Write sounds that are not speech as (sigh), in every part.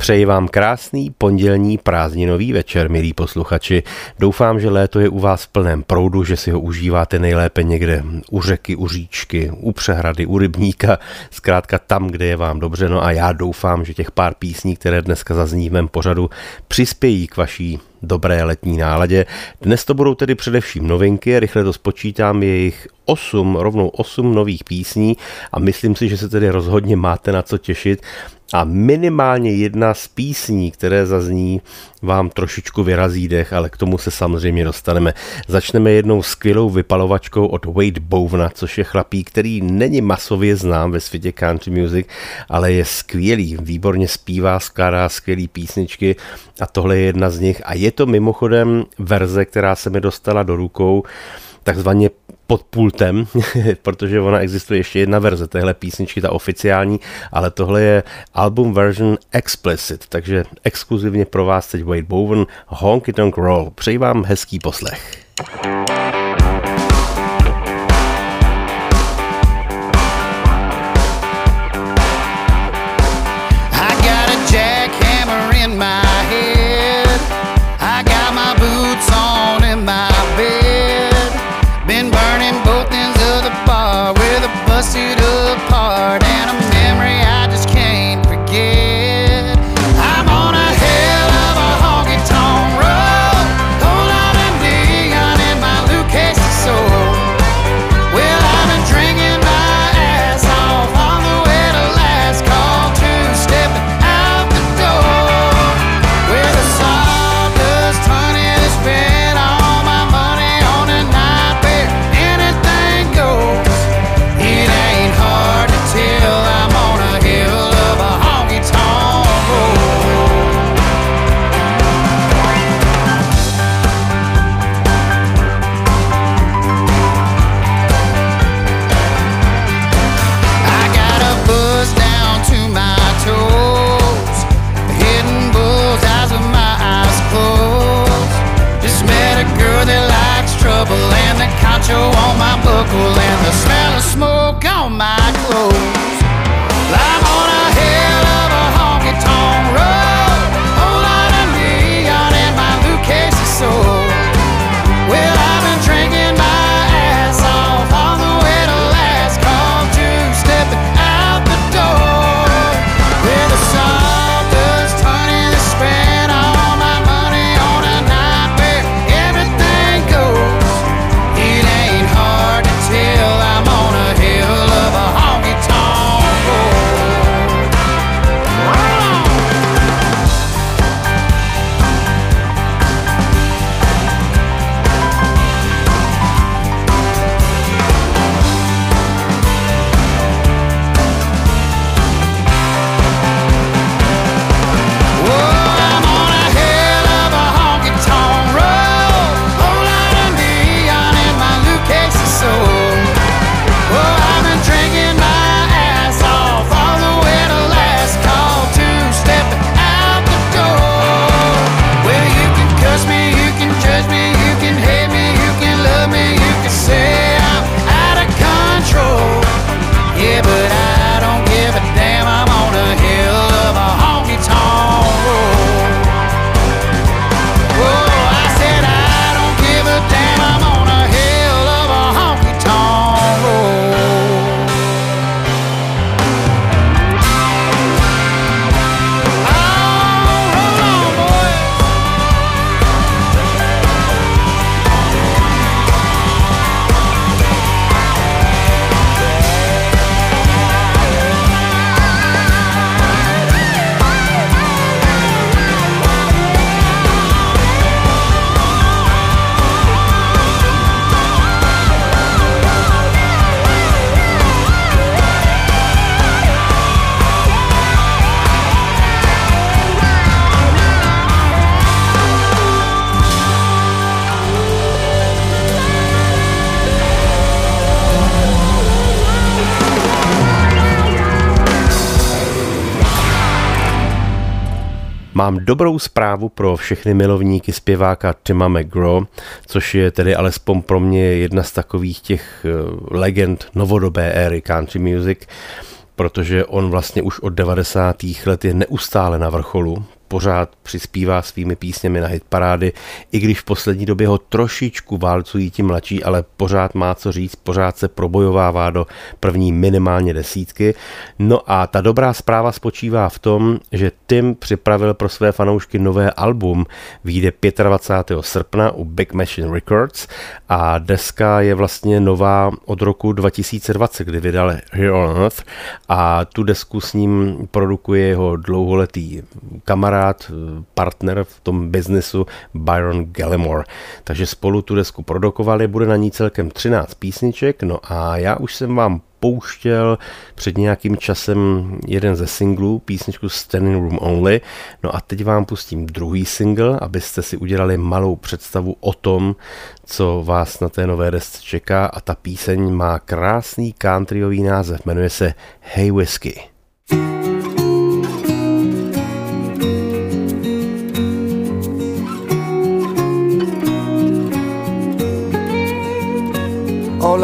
Přeji vám krásný pondělní prázdninový večer, milí posluchači. Doufám, že léto je u vás v plném proudu, že si ho užíváte nejlépe někde u řeky, u říčky, u přehrady, u rybníka, zkrátka tam, kde je vám dobře. No a já doufám, že těch pár písní, které dneska zazní v mém pořadu, přispějí k vaší dobré letní náladě. Dnes to budou tedy především novinky, rychle to spočítám, je jich 8, rovnou 8 nových písní a myslím si, že se tedy rozhodně máte na co těšit a minimálně jedna z písní, které zazní, vám trošičku vyrazí dech, ale k tomu se samozřejmě dostaneme. Začneme jednou skvělou vypalovačkou od Wade Bovna, což je chlapík, který není masově znám ve světě country music, ale je skvělý, výborně zpívá, skládá skvělý písničky a tohle je jedna z nich. A je to mimochodem verze, která se mi dostala do rukou, takzvaně pod pultem, (laughs) protože ona existuje ještě jedna verze téhle písničky, ta oficiální, ale tohle je album version explicit, takže exkluzivně pro vás teď Wade Bowen, Honky Tonk Roll. Přeji vám hezký poslech. Mám I see dobrou zprávu pro všechny milovníky zpěváka Tima McGraw, což je tedy alespoň pro mě jedna z takových těch eh, legend novodobé éry country music protože on vlastně už od 90. let je neustále na vrcholu, pořád přispívá svými písněmi na hitparády, i když v poslední době ho trošičku válcují ti mladší, ale pořád má co říct, pořád se probojovává do první minimálně desítky. No a ta dobrá zpráva spočívá v tom, že Tim připravil pro své fanoušky nové album, vyjde 25. srpna u Big Machine Records a deska je vlastně nová od roku 2020, kdy vydal Here on Earth a tu desku s ním produkuje jeho dlouholetý kamarád kamarád, partner v tom biznesu Byron Gallimore. Takže spolu tu desku produkovali, bude na ní celkem 13 písniček, no a já už jsem vám pouštěl před nějakým časem jeden ze singlů, písničku Standing Room Only. No a teď vám pustím druhý single, abyste si udělali malou představu o tom, co vás na té nové desce čeká a ta píseň má krásný countryový název, jmenuje se Hey Whiskey. All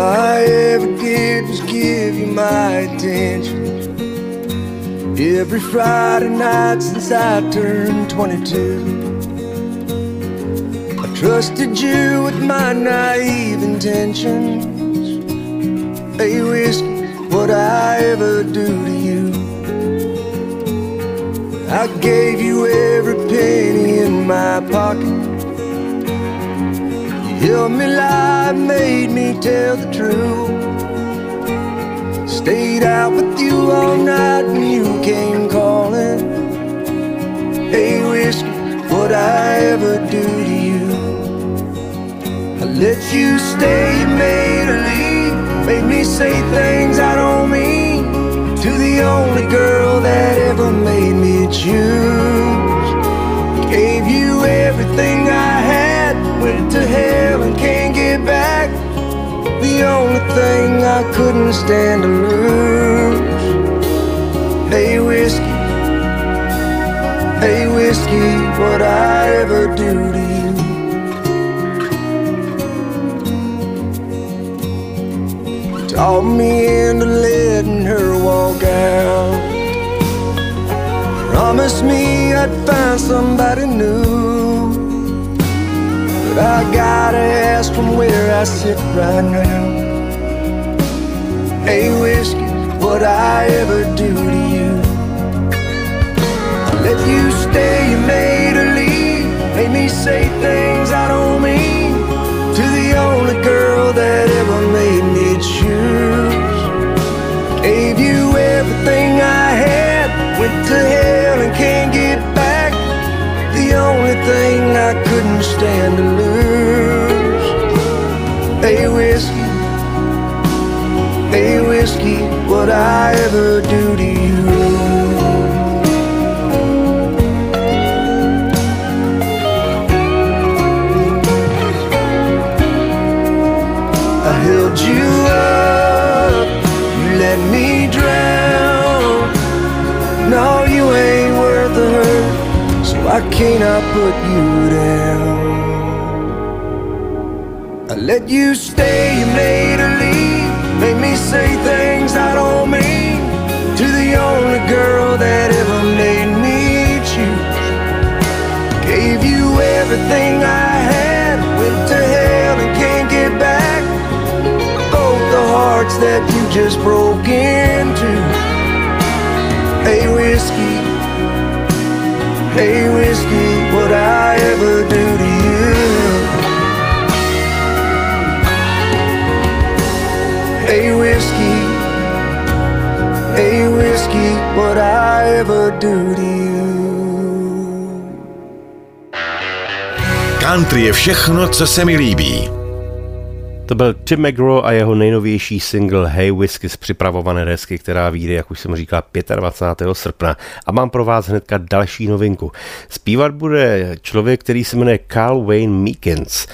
I ever did was give you my attention. Every Friday night since I turned 22. I trusted you with my naive intentions. Hey, whiskey, what I ever do to you? I gave you every penny in my pocket. Held me lie, made me tell the truth. Stayed out with you all night when you came calling. Hey, whiskey, what I ever do to you? I let you stay, made her leave. Made me say things I don't mean. To the only girl that ever made me choose. Gave you everything went to hell and can't get back. The only thing I couldn't stand to lose. Hey, whiskey, hey, whiskey, what I ever do to you? Taught me into letting her walk out. Promised me I'd find somebody new. I gotta ask from where I sit right now. Hey, whiskey, what I ever do to you? Let you stay, you made her leave. Made me say things I don't mean. To the only girl that ever made me choose. Gave you everything I had. Went to hell and can't thing I couldn't stand to lose. Hey, whiskey, hey, whiskey, what I ever do to you? I cannot put you down. I let you stay, you made her leave. Made me say things I don't mean. To the only girl that ever made me choose. Gave you everything I had. Went to hell and can't get back. Both the hearts that you just broke into. Hey, whiskey. Hey, whiskey, what I ever do to you? Hey whiskey, hey whiskey, what I ever do to you. Country je všechno, co se mi líbí. To byl Tim McGraw a jeho nejnovější single Hey Whiskey z připravované desky, která vyjde, jak už jsem říkal, 25. srpna. A mám pro vás hnedka další novinku. Zpívat bude člověk, který se jmenuje Carl Wayne Meekins.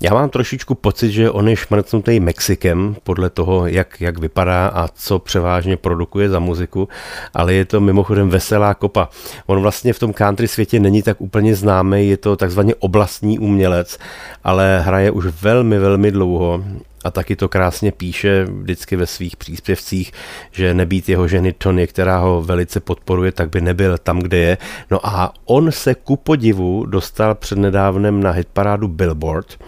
Já mám trošičku pocit, že on je šmrcnutý Mexikem podle toho, jak, jak vypadá a co převážně produkuje za muziku, ale je to mimochodem veselá kopa. On vlastně v tom country světě není tak úplně známý, je to takzvaně oblastní umělec, ale hraje už velmi, velmi dlouho a taky to krásně píše vždycky ve svých příspěvcích, že nebýt jeho ženy Tony, která ho velice podporuje, tak by nebyl tam, kde je. No a on se ku podivu dostal přednedávnem na hitparádu Billboard,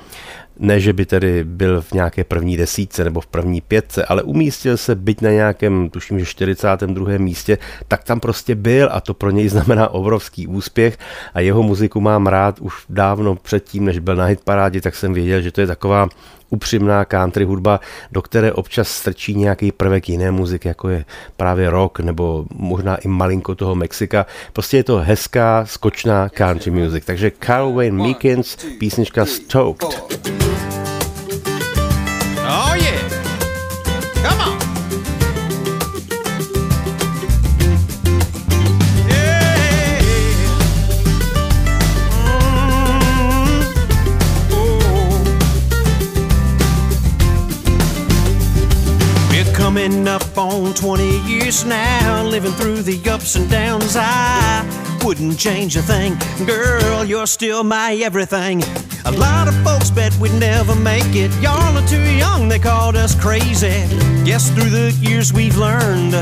ne, že by tedy byl v nějaké první desítce nebo v první pětce, ale umístil se byť na nějakém, tuším, že 42. místě, tak tam prostě byl a to pro něj znamená obrovský úspěch a jeho muziku mám rád už dávno předtím, než byl na hitparádě, tak jsem věděl, že to je taková upřímná country hudba, do které občas strčí nějaký prvek jiné muziky, jako je právě rock nebo možná i malinko toho Mexika. Prostě je to hezká, skočná country music. Takže Carl Wayne Meekins, písnička Stoked. Oh yeah! Come on! Coming up on 20 years now, living through the ups and downs. I wouldn't change a thing. Girl, you're still my everything. A lot of folks bet we'd never make it. Y'all are too young, they called us crazy. Guess through the years we've learned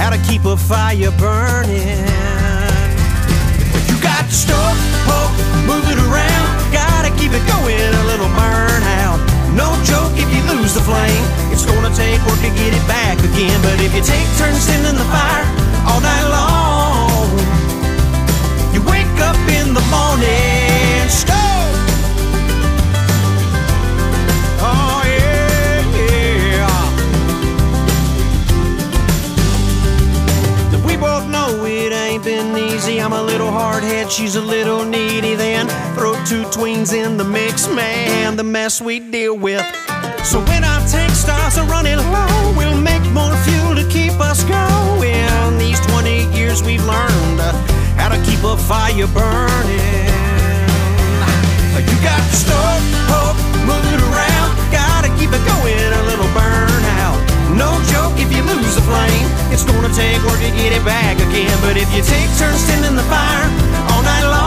how to keep a fire burning. You got to stove, poke, move it around. Gotta keep it going, a little burn. No joke if you lose the flame. It's gonna take work to get it back again. But if you take turns tending the fire all night long, you wake up in the morning. Know it ain't been easy. I'm a little hard head, she's a little needy. Then throw two tweens in the mix, man, the mess we deal with. So when our tank starts running low, we'll make more fuel to keep us going. These 20 years we've learned uh, how to keep a fire burning. It back again. But if you take turns tending the fire all night long,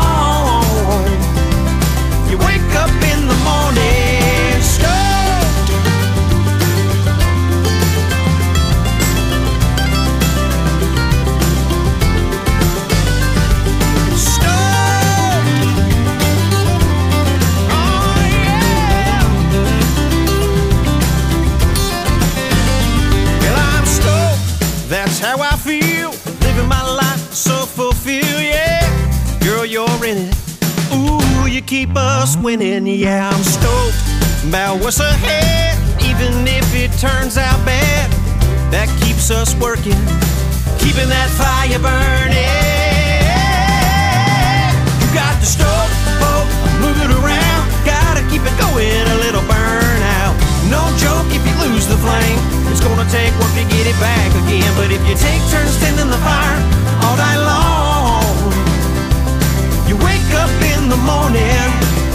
keep us winning. Yeah, I'm stoked about what's ahead. Even if it turns out bad, that keeps us working. Keeping that fire burning. You got the stoke, poke, oh, move it around. Gotta keep it going, a little burnout. No joke if you lose the flame. It's gonna take work to get it back again. But if you take turns tending the fire all night long, up in the morning.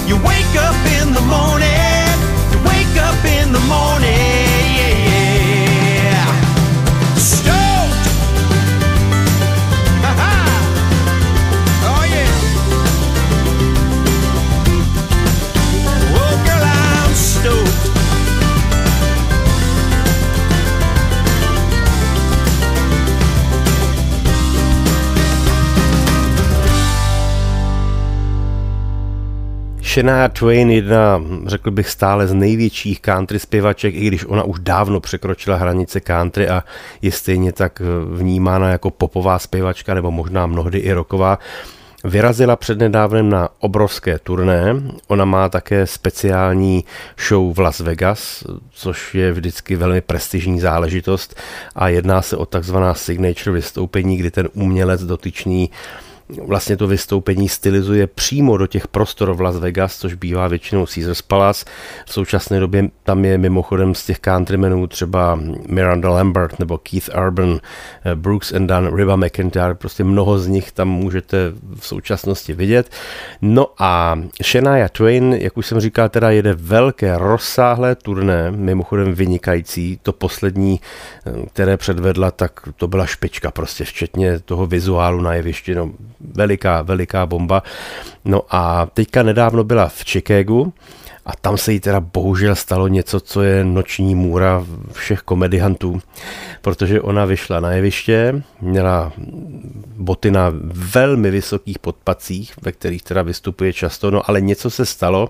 You wake up in the morning. You wake up in the morning. Yeah. Shania Twain, jedna, řekl bych, stále z největších country zpěvaček, i když ona už dávno překročila hranice country a je stejně tak vnímána jako popová zpěvačka, nebo možná mnohdy i roková. Vyrazila přednedávnem na obrovské turné. Ona má také speciální show v Las Vegas, což je vždycky velmi prestižní záležitost a jedná se o takzvaná signature vystoupení, kdy ten umělec dotyčný vlastně to vystoupení stylizuje přímo do těch prostor v Las Vegas, což bývá většinou Caesars Palace. V současné době tam je mimochodem z těch countrymenů třeba Miranda Lambert nebo Keith Urban, eh, Brooks and Dunn, Riva McIntyre, prostě mnoho z nich tam můžete v současnosti vidět. No a Shania Twain, jak už jsem říkal, teda jede velké rozsáhlé turné, mimochodem vynikající. To poslední, eh, které předvedla, tak to byla špička prostě, včetně toho vizuálu na jevišti, no veliká, veliká bomba. No a teďka nedávno byla v Chicagu, a tam se jí teda bohužel stalo něco, co je noční můra všech komediantů, protože ona vyšla na jeviště, měla boty na velmi vysokých podpacích, ve kterých teda vystupuje často, no ale něco se stalo,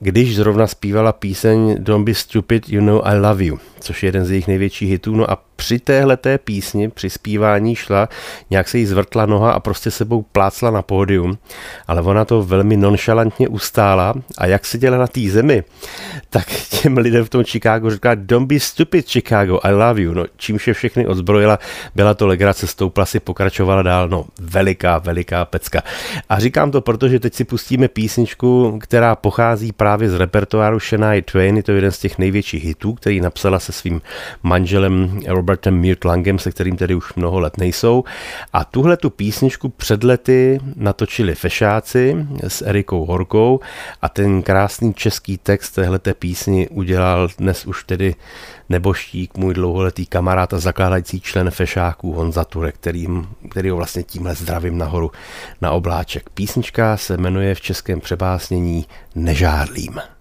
když zrovna zpívala píseň Don't be stupid, you know I love you, což je jeden z jejich největších hitů. No a při téhle té písni, při zpívání šla, nějak se jí zvrtla noha a prostě sebou plácla na pódium, ale ona to velmi nonchalantně ustála a jak se dělá na té zemi, tak těm lidem v tom Chicago říká don't be stupid Chicago, I love you, no čímž je všechny odzbrojila, byla to legrace, stoupla si, pokračovala dál, no veliká, veliká pecka. A říkám to, protože teď si pustíme písničku, která pochází právě z repertoáru Shania Twain, je to jeden z těch největších hitů, který napsala se svým manželem Robertem Langem, se kterým tedy už mnoho let nejsou. A tuhle tu písničku před lety natočili fešáci s Erikou Horkou a ten krásný český text téhleté písni udělal dnes už tedy neboštík, můj dlouholetý kamarád a zakládající člen fešáků Honza Turek, který, který ho vlastně tímhle zdravím nahoru na obláček. Písnička se jmenuje v českém přebásnění Nežádlím.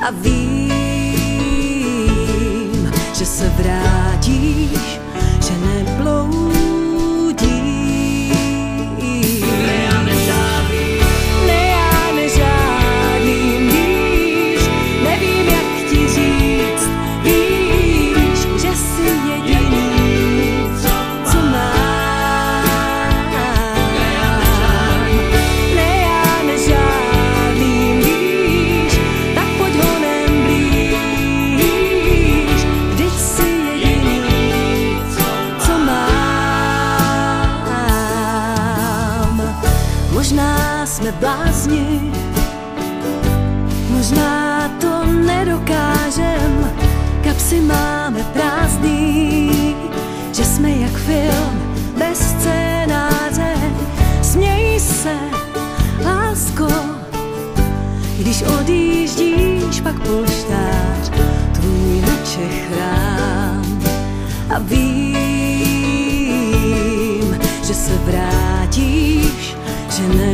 A vím, že se vrátíš, že blázni. Možná to nedokážem, kapsy máme prázdný, že jsme jak film bez scénáře. Směj se, lásko, když odjíždíš, pak polštář tvůj noče chrám a vím, že se vrátíš, že ne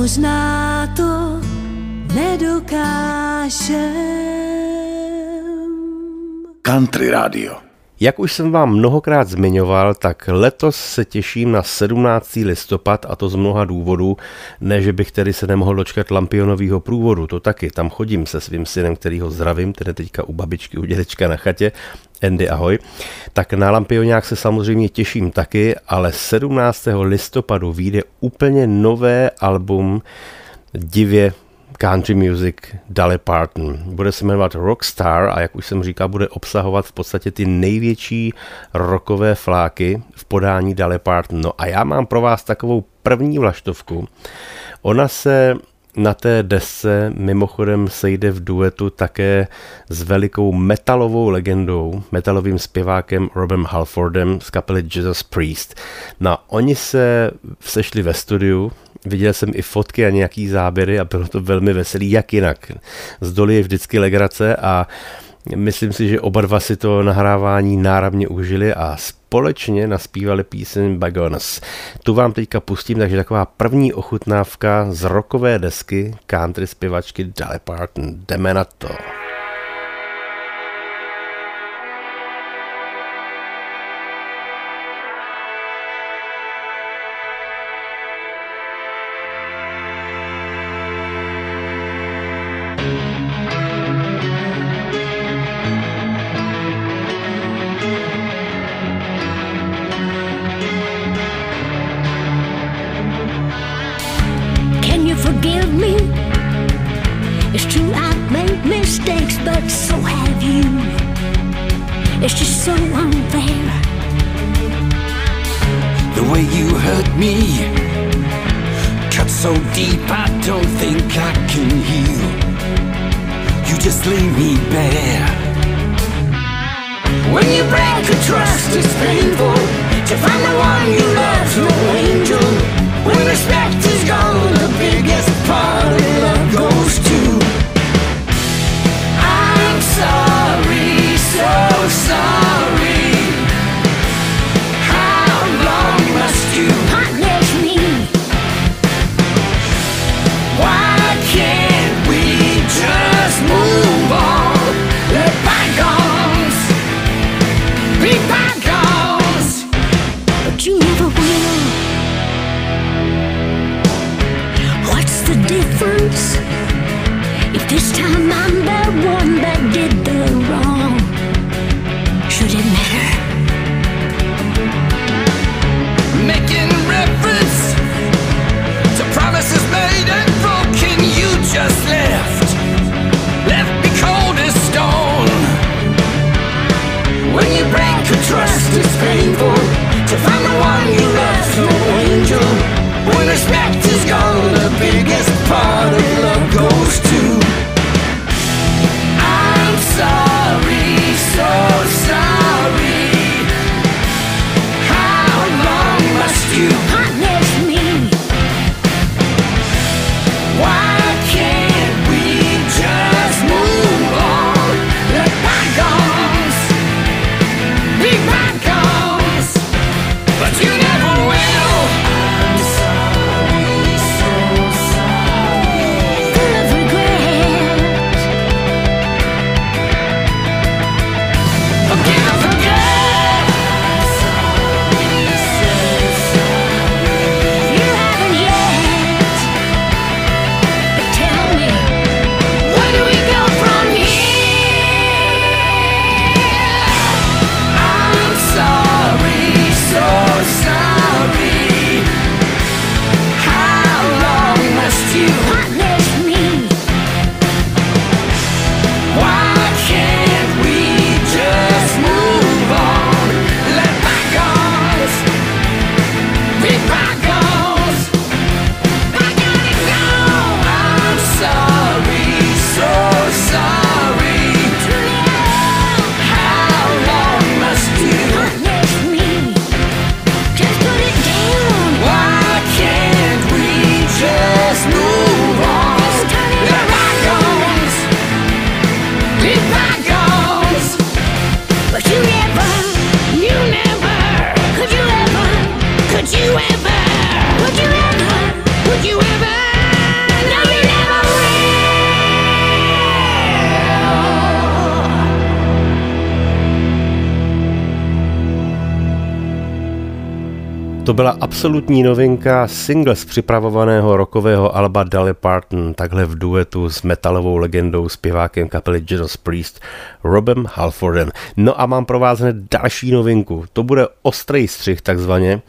možná to nedokážem. Country Radio jak už jsem vám mnohokrát zmiňoval, tak letos se těším na 17. listopad a to z mnoha důvodů. Ne, že bych tedy se nemohl dočkat Lampionového průvodu, to taky. Tam chodím se svým synem, který ho zdravím, tedy teďka u babičky, u dědečka na chatě. Andy, ahoj. Tak na Lampionák se samozřejmě těším taky, ale 17. listopadu vyjde úplně nové album divě country music Dolly Parton. Bude se jmenovat Rockstar a jak už jsem říkal, bude obsahovat v podstatě ty největší rockové fláky v podání Dolly Parton. No a já mám pro vás takovou první vlaštovku. Ona se na té desce mimochodem sejde v duetu také s velikou metalovou legendou, metalovým zpěvákem Robem Halfordem z kapely Jesus Priest. No oni se sešli ve studiu, Viděl jsem i fotky a nějaký záběry a bylo to velmi veselý, jak jinak. Z doly je vždycky legrace a myslím si, že oba dva si to nahrávání náramně užili a společně naspívali píseň Bagonas. Tu vám teďka pustím, takže taková první ochutnávka z rokové desky country zpěvačky Dolly Parton. Jdeme na to. Can you forgive me. It's true I've made mistakes, but so have you. It's just so unfair. The way you hurt me cut so deep, I don't think I can heal. You just leave me bare. When you break a trust, it's painful to find the one you love's no angel. When respect is gone, the biggest part of love goes to. part of love goes to To byla absolutní novinka single z připravovaného rokového alba Dolly Parton, takhle v duetu s metalovou legendou zpěvákem kapely Judas Priest Robem Halfordem. No a mám pro vás hned další novinku. To bude ostrý střih takzvaně.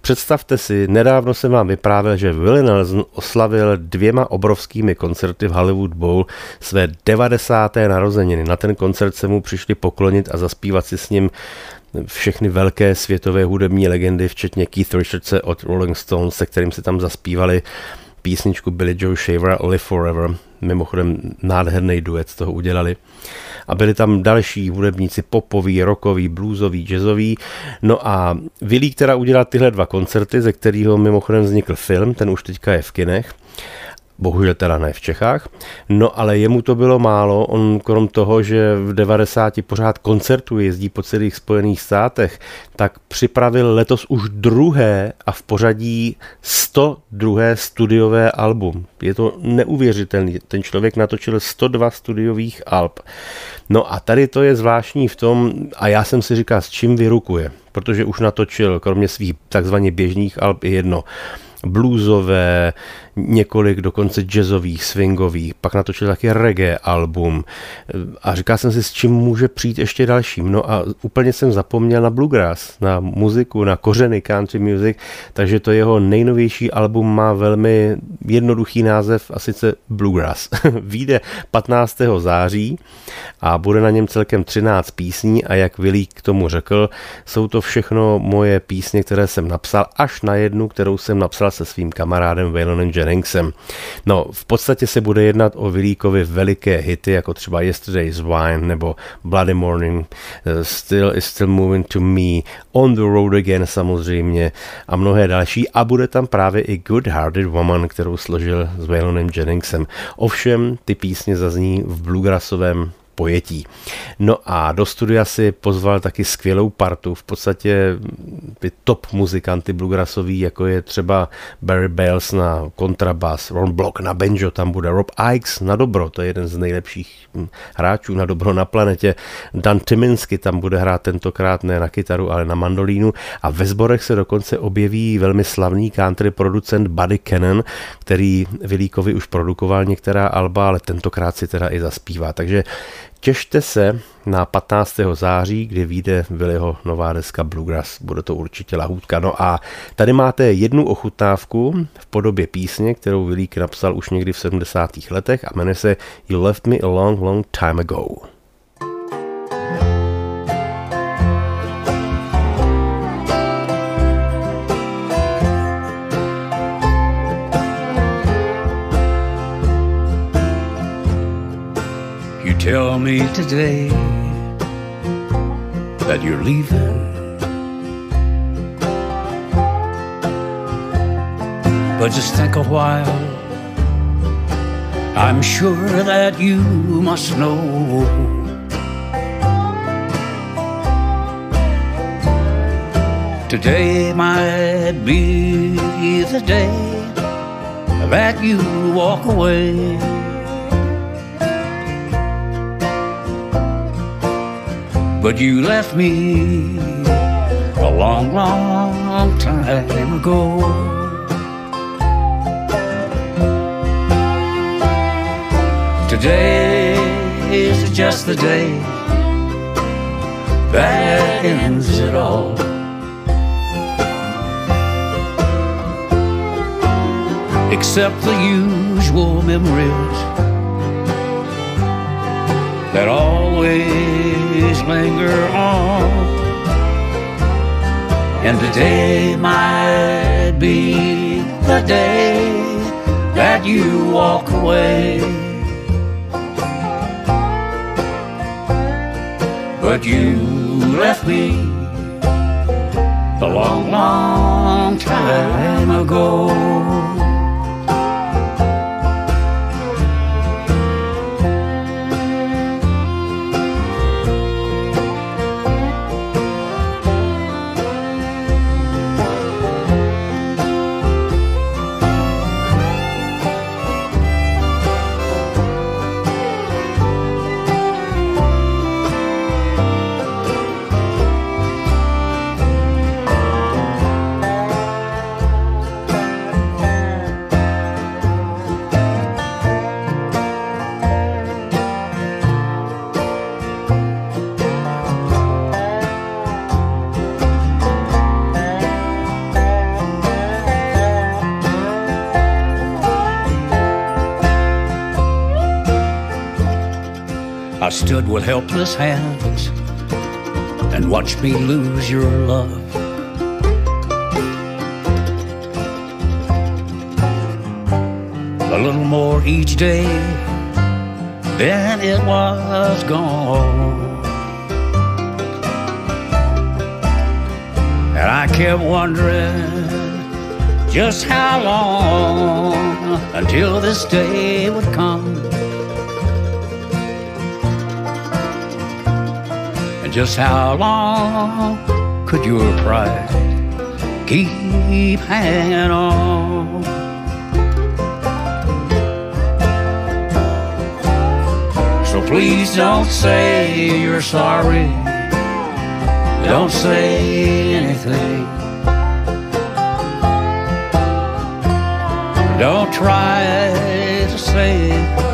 Představte si, nedávno jsem vám vyprávěl, že Willie Nelson oslavil dvěma obrovskými koncerty v Hollywood Bowl své 90. narozeniny. Na ten koncert se mu přišli poklonit a zaspívat si s ním všechny velké světové hudební legendy, včetně Keith Richardse od Rolling Stones, se kterým se tam zaspívali písničku Billy Joe Shaver Live Forever. Mimochodem nádherný duet toho udělali. A byli tam další hudebníci popoví, rockoví, bluesoví, jazzoví. No a Willy, která udělala tyhle dva koncerty, ze kterého mimochodem vznikl film, ten už teďka je v kinech bohužel teda ne v Čechách. No ale jemu to bylo málo, on krom toho, že v 90 pořád koncertu jezdí po celých Spojených státech, tak připravil letos už druhé a v pořadí 102. studiové album. Je to neuvěřitelný, ten člověk natočil 102 studiových alb. No a tady to je zvláštní v tom, a já jsem si říkal, s čím vyrukuje, protože už natočil, kromě svých takzvaně běžných alb, i jedno bluesové, několik dokonce jazzových, swingových, pak natočil taky reggae album a říkal jsem si, s čím může přijít ještě dalším. No a úplně jsem zapomněl na bluegrass, na muziku, na kořeny country music, takže to jeho nejnovější album má velmi jednoduchý název a sice Bluegrass. (laughs) Výjde 15. září a bude na něm celkem 13 písní a jak Vilík k tomu řekl, jsou to všechno moje písně, které jsem napsal, až na jednu, kterou jsem napsal se svým kamarádem Waylonem Jenningsem. No, v podstatě se bude jednat o Vilíkovi veliké hity, jako třeba Yesterday's Wine nebo Bloody Morning, eh, Still is Still Moving to Me, On the Road Again samozřejmě a mnohé další. A bude tam právě i Good Hearted Woman, kterou složil s Waylonem Jenningsem. Ovšem, ty písně zazní v bluegrassovém pojetí. No a do studia si pozval taky skvělou partu, v podstatě ty top muzikanty bluegrassový, jako je třeba Barry Bales na kontrabas, Ron Block na banjo, tam bude Rob Ikes na dobro, to je jeden z nejlepších hm, hráčů na dobro na planetě, Dan Timinsky tam bude hrát tentokrát ne na kytaru, ale na mandolínu. A ve sborech se dokonce objeví velmi slavný country producent Buddy Cannon, který Vilíkovi už produkoval některá alba, ale tentokrát si teda i zaspívá, takže Těšte se na 15. září, kdy vyjde Viliho nová deska Bluegrass. Bude to určitě lahůdka. No a tady máte jednu ochutnávku v podobě písně, kterou Vilík napsal už někdy v 70. letech a jmenuje se You Left Me a Long, Long Time Ago. Tell me today that you're leaving. But just think a while. I'm sure that you must know. Today might be the day that you walk away. But you left me a long, long time ago. Today is just the day that ends it all. Except the usual memories that always linger on. And today might be the day that you walk away. But you left me a long, long time ago. Stood with helpless hands and watched me lose your love. A little more each day, then it was gone. And I kept wondering just how long until this day would come. Just how long could your pride keep hanging on? So please don't say you're sorry. Don't say anything. Don't try to say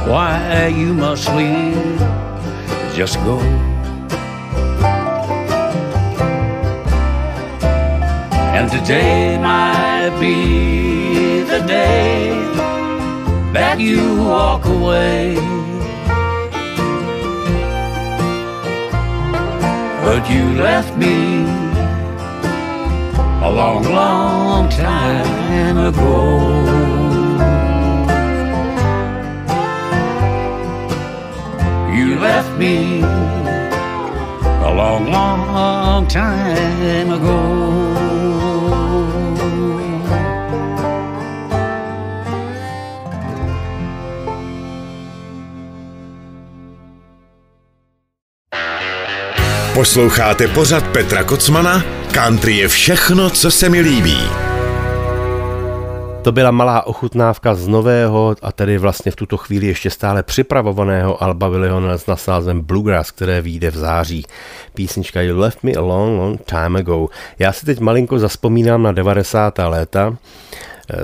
why you must leave. Just go. And today might be the day that you walk away. But you left me a long, long time ago. You left me a long, long time ago. Posloucháte pořad Petra Kocmana? Country je všechno, co se mi líbí. To byla malá ochutnávka z nového a tedy vlastně v tuto chvíli ještě stále připravovaného Alba Williho s nasázem Bluegrass, které vyjde v září. Písnička You Left Me a Long, Long Time Ago. Já si teď malinko zaspomínám na 90. léta.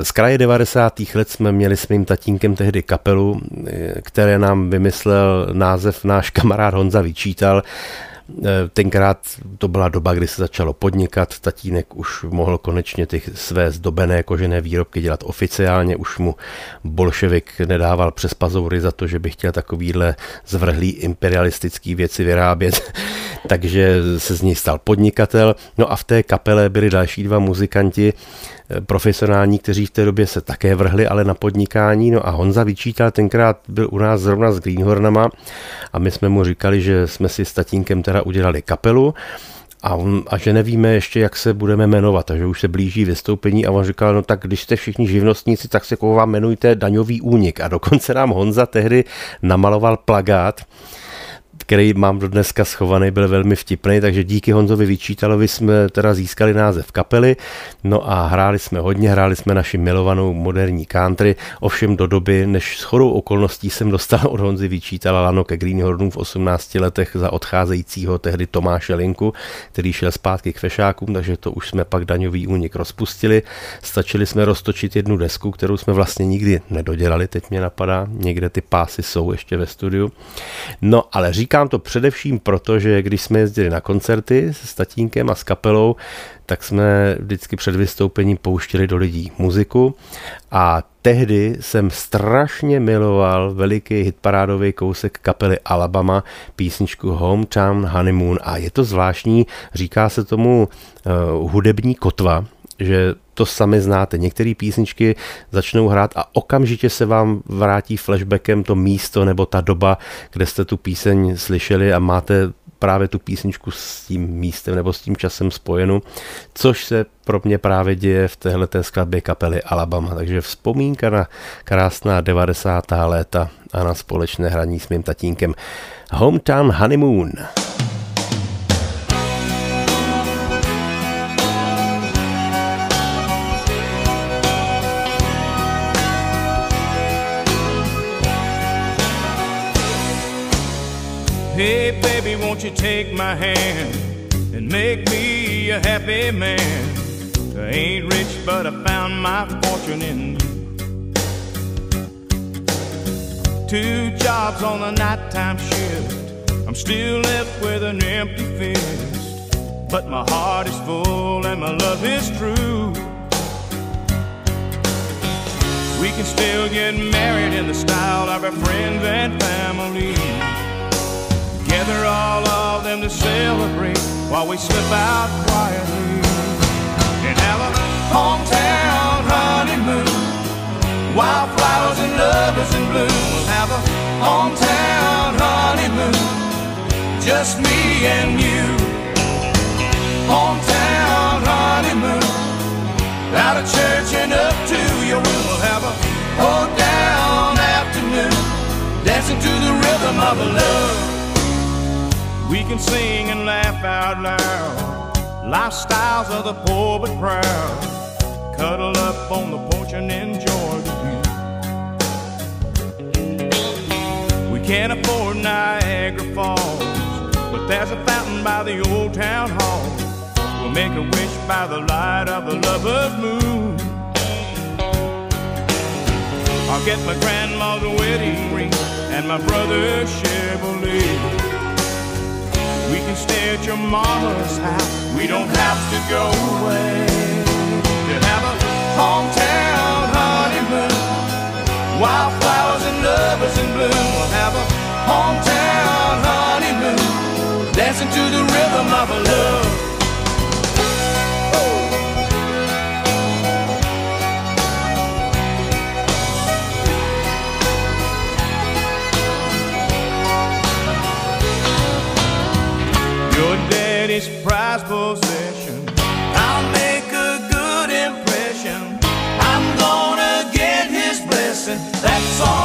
Z kraje 90. let jsme měli s mým tatínkem tehdy kapelu, které nám vymyslel název náš kamarád Honza Vyčítal Eh, tenkrát to byla doba, kdy se začalo podnikat, tatínek už mohl konečně ty své zdobené kožené výrobky dělat oficiálně, už mu bolševik nedával přes pazoury za to, že by chtěl takovýhle zvrhlý imperialistický věci vyrábět, (laughs) takže se z něj stal podnikatel. No a v té kapele byli další dva muzikanti, profesionální, kteří v té době se také vrhli, ale na podnikání. No a Honza vyčítal, tenkrát byl u nás zrovna s Greenhornama a my jsme mu říkali, že jsme si s tatínkem teda udělali kapelu a, on, a že nevíme ještě, jak se budeme jmenovat, takže už se blíží vystoupení a on říkal, no tak když jste všichni živnostníci, tak se vám jmenujte daňový únik. A dokonce nám Honza tehdy namaloval plagát, který mám do dneska schovaný, byl velmi vtipný, takže díky Honzovi Vyčítalovi jsme teda získali název kapely, no a hráli jsme hodně, hráli jsme naši milovanou moderní country, ovšem do doby, než s chorou okolností jsem dostal od Honzy Vyčítala lano ke Greenhornům v 18 letech za odcházejícího tehdy Tomáše Linku, který šel zpátky k fešákům, takže to už jsme pak daňový únik rozpustili. Stačili jsme roztočit jednu desku, kterou jsme vlastně nikdy nedodělali, teď mě napadá, někde ty pásy jsou ještě ve studiu. No ale říkám, Říkám to především proto, že když jsme jezdili na koncerty s tatínkem a s kapelou, tak jsme vždycky před vystoupením pouštěli do lidí muziku. A tehdy jsem strašně miloval veliký hitparádový kousek kapely Alabama, písničku Hometown Honeymoon. A je to zvláštní, říká se tomu uh, hudební kotva, že to sami znáte. Některé písničky začnou hrát a okamžitě se vám vrátí flashbackem to místo nebo ta doba, kde jste tu píseň slyšeli a máte právě tu písničku s tím místem nebo s tím časem spojenou, což se pro mě právě děje v téhle skladbě kapely Alabama. Takže vzpomínka na krásná 90. léta a na společné hraní s mým tatínkem. Hometown Honeymoon. Hey, baby, won't you take my hand and make me a happy man? I ain't rich, but I found my fortune in you. Two jobs on the nighttime shift. I'm still left with an empty fist. But my heart is full and my love is true. We can still get married in the style of our friends and family. Gather all of them to celebrate while we slip out quietly and have a hometown honeymoon. Wildflowers and lovers in bloom. We'll have a hometown honeymoon. Just me and you. Hometown honeymoon. Out of church and up to your room. We'll have a hold down afternoon. Dancing to the rhythm of love. We can sing and laugh out loud. Lifestyles of the poor but proud. Cuddle up on the porch and enjoy the view. We can't afford Niagara Falls, but there's a fountain by the old town hall. We'll make a wish by the light of the lover's moon. I'll get my grandma's wedding ring and my brother's Chevrolet. We can stay at your mama's house. We don't have to go away. To have a hometown honeymoon. Wildflowers and lovers in bloom. We'll have a hometown honeymoon. Dancing to the rhythm of love. Prized possession. I'll make a good impression. I'm gonna get his blessing. That's all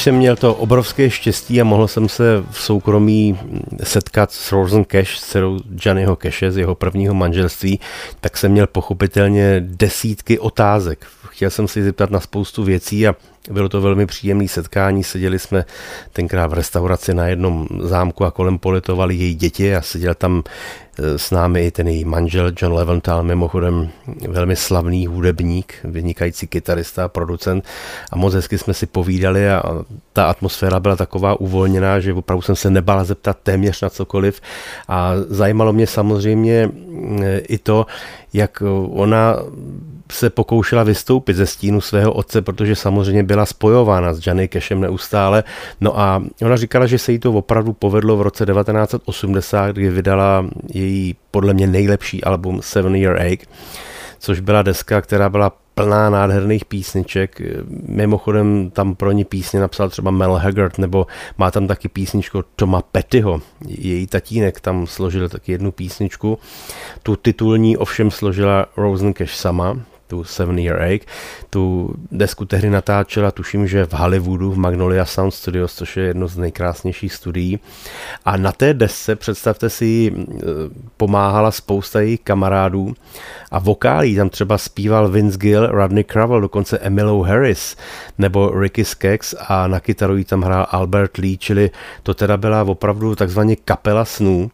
Jsem měl to obrovské štěstí a mohl jsem se v soukromí setkat s Rosen Cash, s dcerou Johnnyho Cashe z jeho prvního manželství, tak jsem měl pochopitelně desítky otázek. Chtěl jsem si zeptat na spoustu věcí a bylo to velmi příjemné setkání. Seděli jsme tenkrát v restauraci na jednom zámku a kolem politovali její děti a seděl tam s námi i ten její manžel John Leventhal, mimochodem velmi slavný hudebník, vynikající kytarista, producent. A moc hezky jsme si povídali a ta atmosféra byla taková uvolněná, že opravdu jsem se nebál zeptat téměř na cokoliv. A zajímalo mě samozřejmě i to, jak ona se pokoušela vystoupit ze stínu svého otce, protože samozřejmě byla spojována s Johnny Cashem neustále. No a ona říkala, že se jí to opravdu povedlo v roce 1980, kdy vydala její podle mě nejlepší album Seven Year Ache, což byla deska, která byla plná nádherných písniček. Mimochodem tam pro ní písně napsal třeba Mel Haggard, nebo má tam taky písničku Toma Pettyho. Její tatínek tam složil taky jednu písničku. Tu titulní ovšem složila Rosen Cash sama, tu Seven Year Ache. Tu desku tehdy natáčela, tuším, že v Hollywoodu, v Magnolia Sound Studios, což je jedno z nejkrásnějších studií. A na té desce, představte si, pomáhala spousta jejich kamarádů a vokálí tam třeba zpíval Vince Gill, Rodney Crowell, dokonce Emilio Harris nebo Ricky Skaggs a na kytaru jí tam hrál Albert Lee, čili to teda byla opravdu takzvaně kapela snů.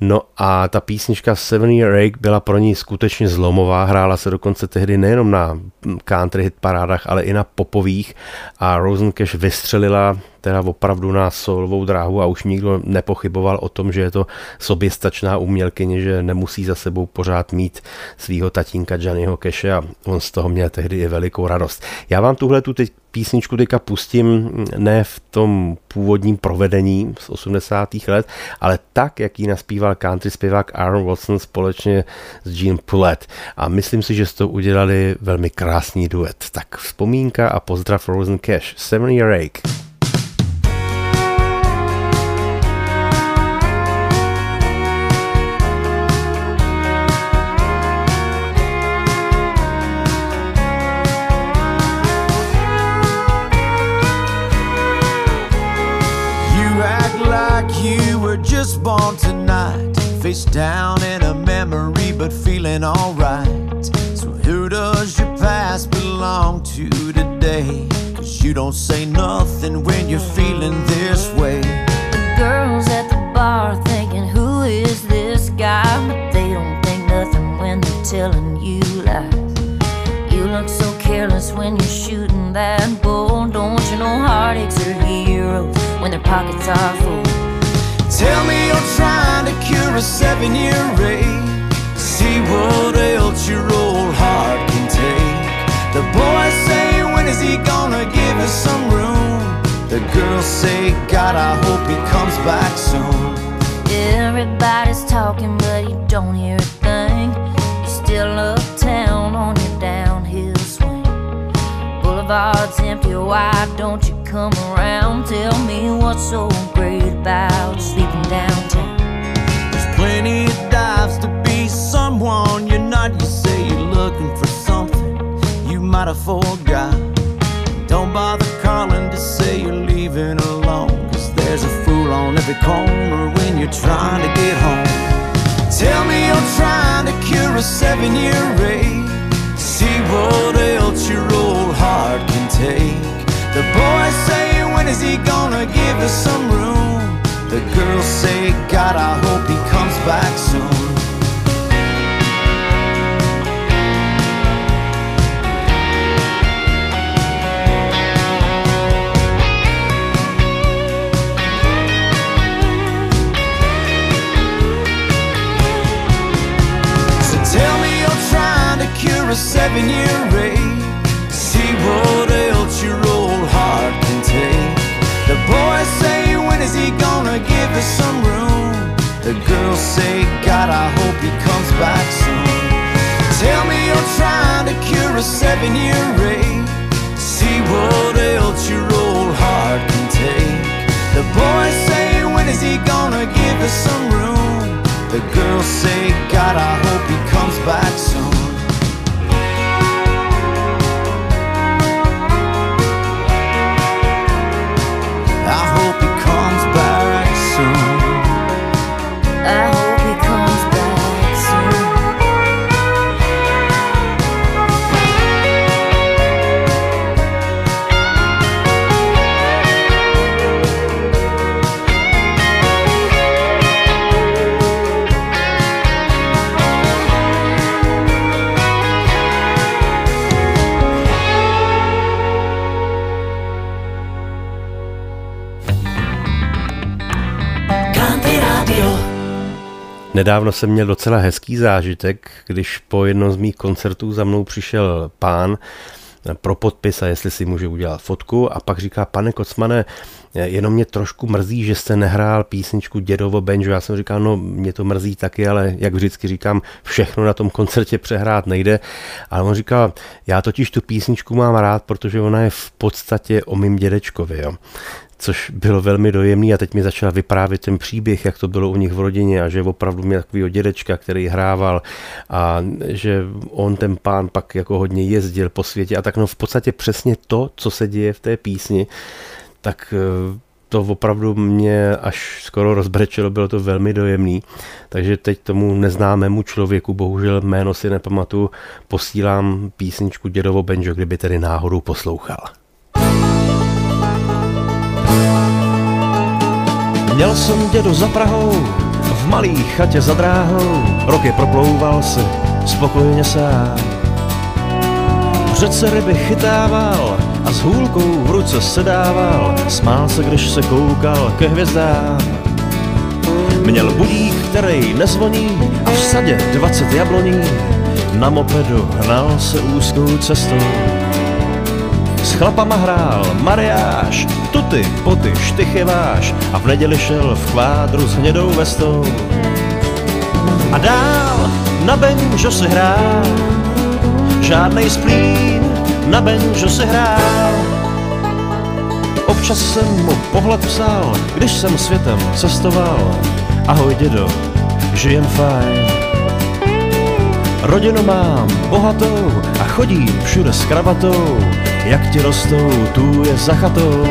No a ta písnička Seven Year Ache byla pro ní skutečně zlomová, hrála se dokonce tehdy nejenom na country hit parádách, ale i na popových. A Rosen Cash vystřelila teda opravdu na solovou dráhu a už nikdo nepochyboval o tom, že je to soběstačná umělkyně, že nemusí za sebou pořád mít svého tatínka Johnnyho Cashe a on z toho měl tehdy i velikou radost. Já vám tuhle tu teď písničku teďka pustím ne v tom původním provedení z 80. let, ale tak, jak ji naspíval country zpěvák Aaron Watson společně s Jean Poulet. A myslím si, že z toho udělali velmi krásný duet. Tak vzpomínka a pozdrav Rosen Cash. Seven Year Ache. Just born tonight, face down in a memory, but feeling alright. So who'd does your past belong to today? Cause you don't say nothing when you're feeling this way. The girls at the bar thinking, who is this guy? But they don't think nothing when they're telling you lies. You look so careless when you're shooting that bull. Don't you know heartaches are heroes when their pockets are full? Tell me you're trying to cure a seven year rage. See what else your old heart can take. The boys say, when is he gonna give us some room? The girls say, God, I hope he comes back soon. Everybody's talking, but you don't hear a thing. You're still uptown on your downhill swing. Boulevard's empty, why don't you come around? Tell me what's so great about sleeping downtown. There's plenty of dives to be someone you're not. You say you're looking for something you might have forgot. Don't bother calling to say you're leaving alone. Cause there's a fool on every corner when you're trying to get home. Tell me you're trying to cure a seven year rage. See what else your old heart can take. The boys say, when is he gonna give us some room? The girls say, God, I hope he comes back soon. So tell me you're trying to cure a seven year rage. What else your old heart can take. The boys say, when is he gonna give us some room? The girls say, God, I hope he comes back soon. Tell me you're trying to cure a seven year rage. See what else your old heart can take. The boys say, when is he gonna give us some room? The girls say, God, I hope he comes back soon. Nedávno jsem měl docela hezký zážitek, když po jednom z mých koncertů za mnou přišel pán pro podpis a jestli si může udělat fotku a pak říká, pane Kocmane, jenom mě trošku mrzí, že jste nehrál písničku Dědovo banjo. Já jsem říkal, no mě to mrzí taky, ale jak vždycky říkám, všechno na tom koncertě přehrát nejde. Ale on říkal, já totiž tu písničku mám rád, protože ona je v podstatě o mým dědečkovi. Jo což bylo velmi dojemný a teď mi začal vyprávět ten příběh, jak to bylo u nich v rodině a že opravdu měl takovýho dědečka, který hrával a že on ten pán pak jako hodně jezdil po světě a tak no v podstatě přesně to, co se děje v té písni, tak eh, to opravdu mě až skoro rozbrečelo, bylo to velmi dojemný. Takže teď tomu neznámému člověku, bohužel jméno si nepamatuju, posílám písničku Dědovo Benjo, kdyby tedy náhodou poslouchal. Měl jsem dědu za Prahou, v malý chatě za dráhou, roky proplouval si spokojeně sám. V řece ryby chytával a s hůlkou v ruce sedával, smál se, když se koukal ke hvězdám. Měl budík, který nezvoní a v sadě 20 jabloní, na mopedu hnal se úzkou cestou. S chlapama hrál mariáš, tuty, poty, štychy váš a v neděli šel v kvádru s hnědou vestou. A dál na benžo si hrál, žádnej splín, na benžo si hrál. Občas jsem mu pohled psal, když jsem světem cestoval. Ahoj dědo, žijem fajn. Rodinu mám bohatou a chodím všude s kravatou, jak ti rostou, tu je za chatou.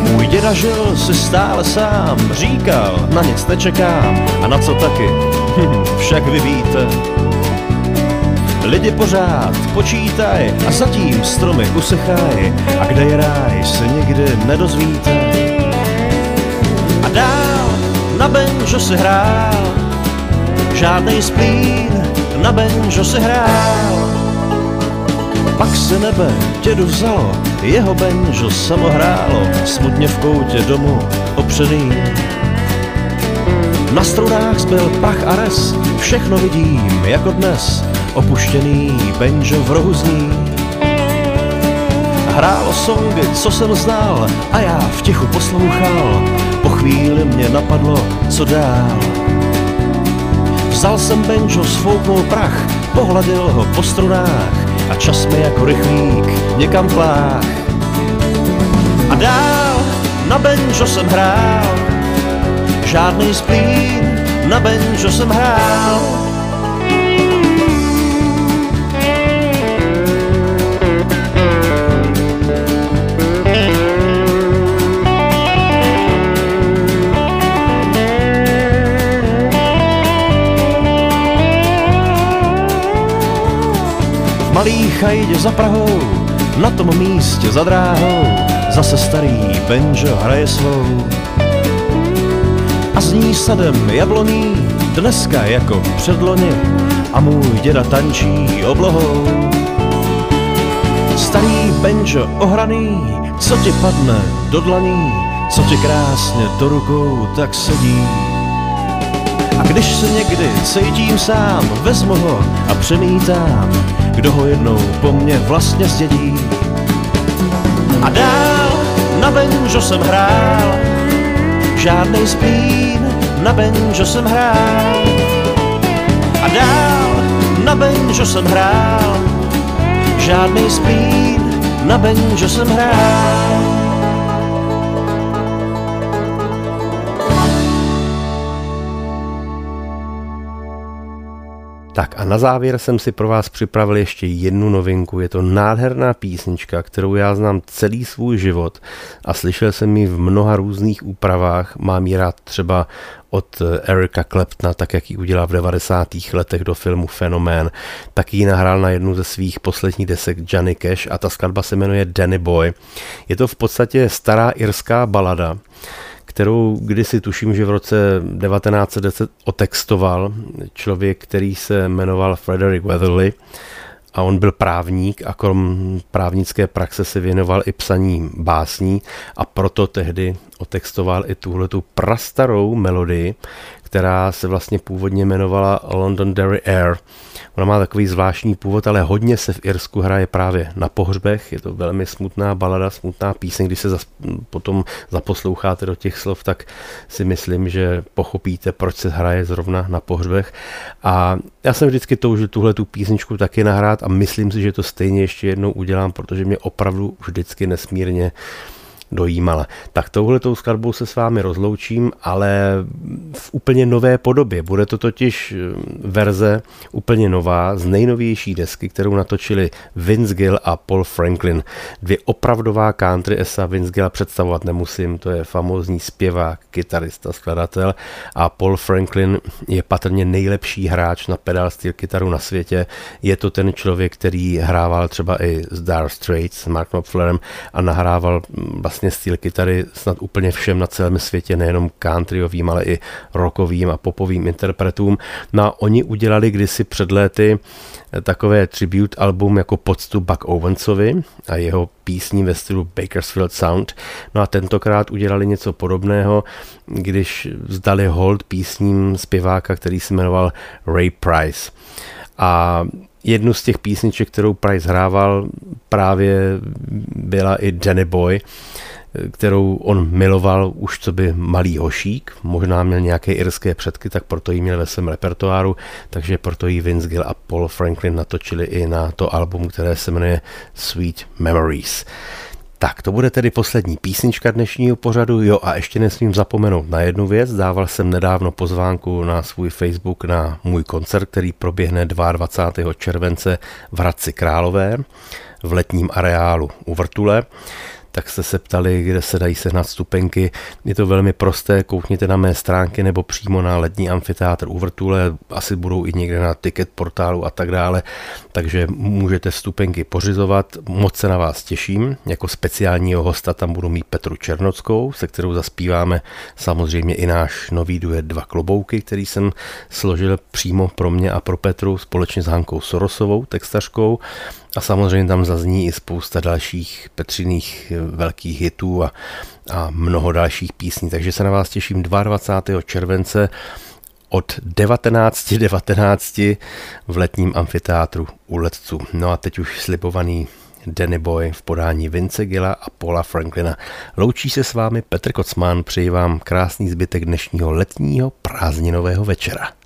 Můj děda žil si stále sám, říkal, na nic nečekám a na co taky, však vy víte. lidi pořád počítaj a zatím stromy usychaj a kde je ráj se nikdy nedozvíte. A dál na benžo se hrál, žádnej splín na benžo se hrál. Pak se nebe dědu vzalo, jeho benžo samo hrálo, smutně v koutě domu opřený. Na strunách zbyl prach a res, všechno vidím jako dnes, opuštěný benžo v rohu zní. Hrálo songy, co jsem znal a já v tichu poslouchal, po chvíli mě napadlo, co dál. Vzal jsem benžo, svouknul prach, pohladil ho po strunách a čas mi jako rychlík někam plách. A dál na benžo jsem hrál, žádný splín, na benžo jsem hrál. Malý chajdě za Prahou, na tom místě za dráhou, zase starý benžo hraje svou. A zní sadem jabloní, dneska jako předloni, a můj děda tančí oblohou. Starý benžo ohraný, co ti padne do dlaní, co ti krásně do rukou tak sedí. A když se někdy cítím sám, vezmu ho a přemítám, kdo ho jednou po mně vlastně zdědí. A dál na benžo jsem hrál, žádnej splín, na benžo jsem hrál. A dál na benžo jsem hrál, žádnej splín, na benžo jsem hrál. Tak a na závěr jsem si pro vás připravil ještě jednu novinku. Je to nádherná písnička, kterou já znám celý svůj život a slyšel jsem ji v mnoha různých úpravách. Mám ji rád třeba od Erika Kleptna, tak jak ji udělal v 90. letech do filmu Fenomén, tak ji nahrál na jednu ze svých posledních desek Johnny Cash a ta skladba se jmenuje Danny Boy. Je to v podstatě stará irská balada, kterou kdysi tuším, že v roce 1910 otextoval člověk, který se jmenoval Frederick Weatherly a on byl právník a krom právnické praxe se věnoval i psaní básní a proto tehdy otextoval i tuhletu prastarou melodii, která se vlastně původně jmenovala Londonderry Air. Ona má takový zvláštní původ, ale hodně se v Irsku hraje právě na pohřbech. Je to velmi smutná balada, smutná píseň. Když se zas, potom zaposloucháte do těch slov, tak si myslím, že pochopíte, proč se hraje zrovna na pohřbech. A já jsem vždycky toužil tuhle tu písničku taky nahrát a myslím si, že to stejně ještě jednou udělám, protože mě opravdu vždycky nesmírně dojímala. Tak touhletou skladbou se s vámi rozloučím, ale v úplně nové podobě. Bude to totiž eh, verze úplně nová z nejnovější desky, kterou natočili Vince Gill a Paul Franklin. Dvě opravdová country esa Vince Gill představovat nemusím, to je famózní zpěvák, kytarista, skladatel a Paul Franklin je patrně nejlepší hráč na pedal steel kytaru na světě. Je to ten člověk, který hrával třeba i s Dire Straits, s Mark Knopflerem a nahrával vlastně vlastně styl kytary snad úplně všem na celém světě, nejenom countryovým, ale i rockovým a popovým interpretům. No a oni udělali kdysi před léty takové tribute album jako poctu Buck Owensovi a jeho písní ve stylu Bakersfield Sound. No a tentokrát udělali něco podobného, když vzdali hold písním zpěváka, který se jmenoval Ray Price. A jednu z těch písniček, kterou Price hrával, právě byla i Jenny Boy, kterou on miloval už co by malý hošík, možná měl nějaké irské předky, tak proto ji měl ve svém repertoáru, takže proto ji Vince Gill a Paul Franklin natočili i na to album, které se jmenuje Sweet Memories. Tak, to bude tedy poslední písnička dnešního pořadu. Jo, a ještě nesmím zapomenout na jednu věc. Dával jsem nedávno pozvánku na svůj Facebook na můj koncert, který proběhne 22. července v Hradci Králové v letním areálu u Vrtule tak jste se ptali, kde se dají sehnat stupenky. Je to velmi prosté, koukněte na mé stránky nebo přímo na lední amfiteátr u Vrtule, asi budou i někde na ticket portálu a tak dále, takže můžete stupenky pořizovat. Moc se na vás těším. Jako speciálního hosta tam budu mít Petru Černockou, se kterou zaspíváme samozřejmě i náš nový duet Dva klobouky, který jsem složil přímo pro mě a pro Petru společně s Hankou Sorosovou, textařkou. A samozřejmě tam zazní i spousta dalších Petřiných velkých hitů a, a mnoho dalších písní. Takže se na vás těším 22. července od 19.19 19 v letním amfiteátru u Letců. No a teď už slibovaný Danny Boy v podání Vince Gilla a Paula Franklina. Loučí se s vámi Petr Kocman, přeji vám krásný zbytek dnešního letního prázdninového večera.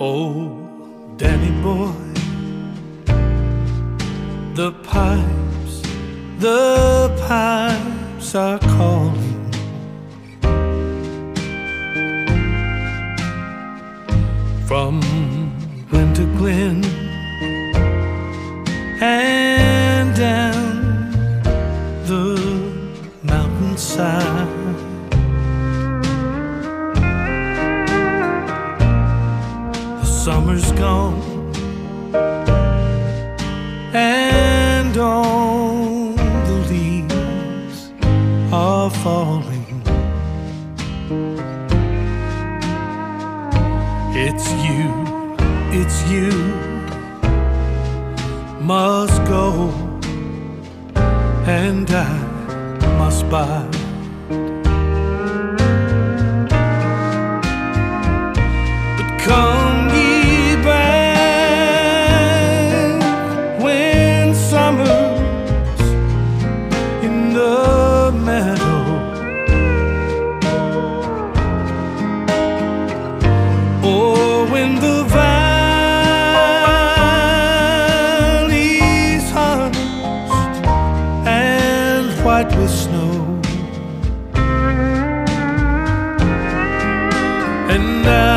Oh, Danny boy, the pipes, the pipes are calling. From Glen to Glen and down gone and all the leaves are falling. It's you, it's you must go and I must buy. And I'll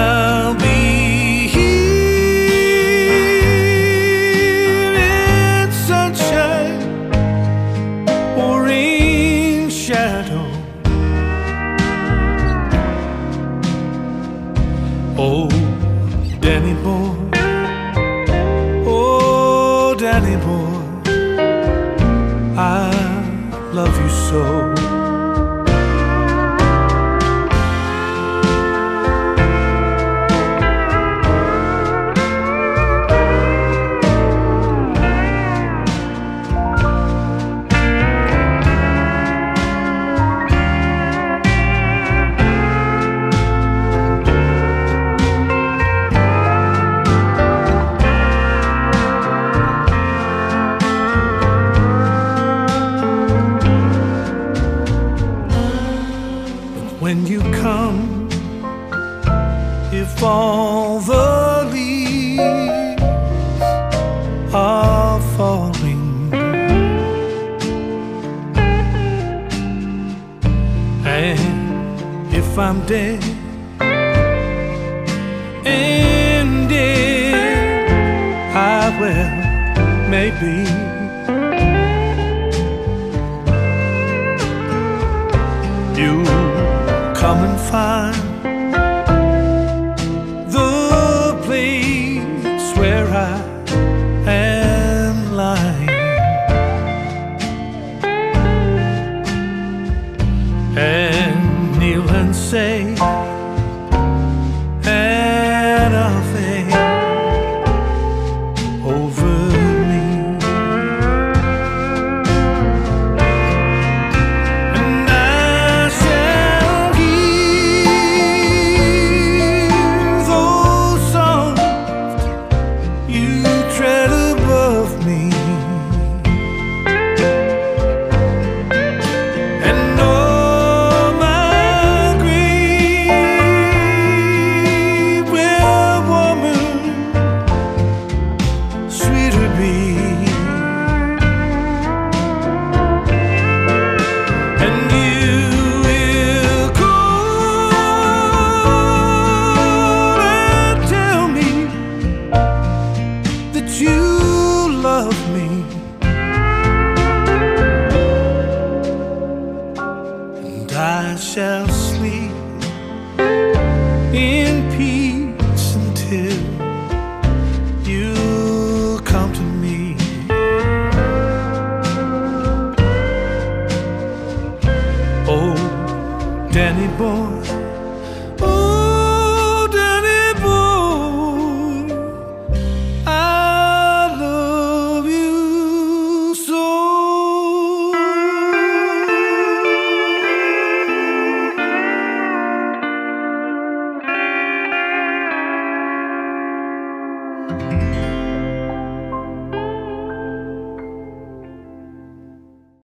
and dead I will maybe. You come and find the place where I am lying. And and say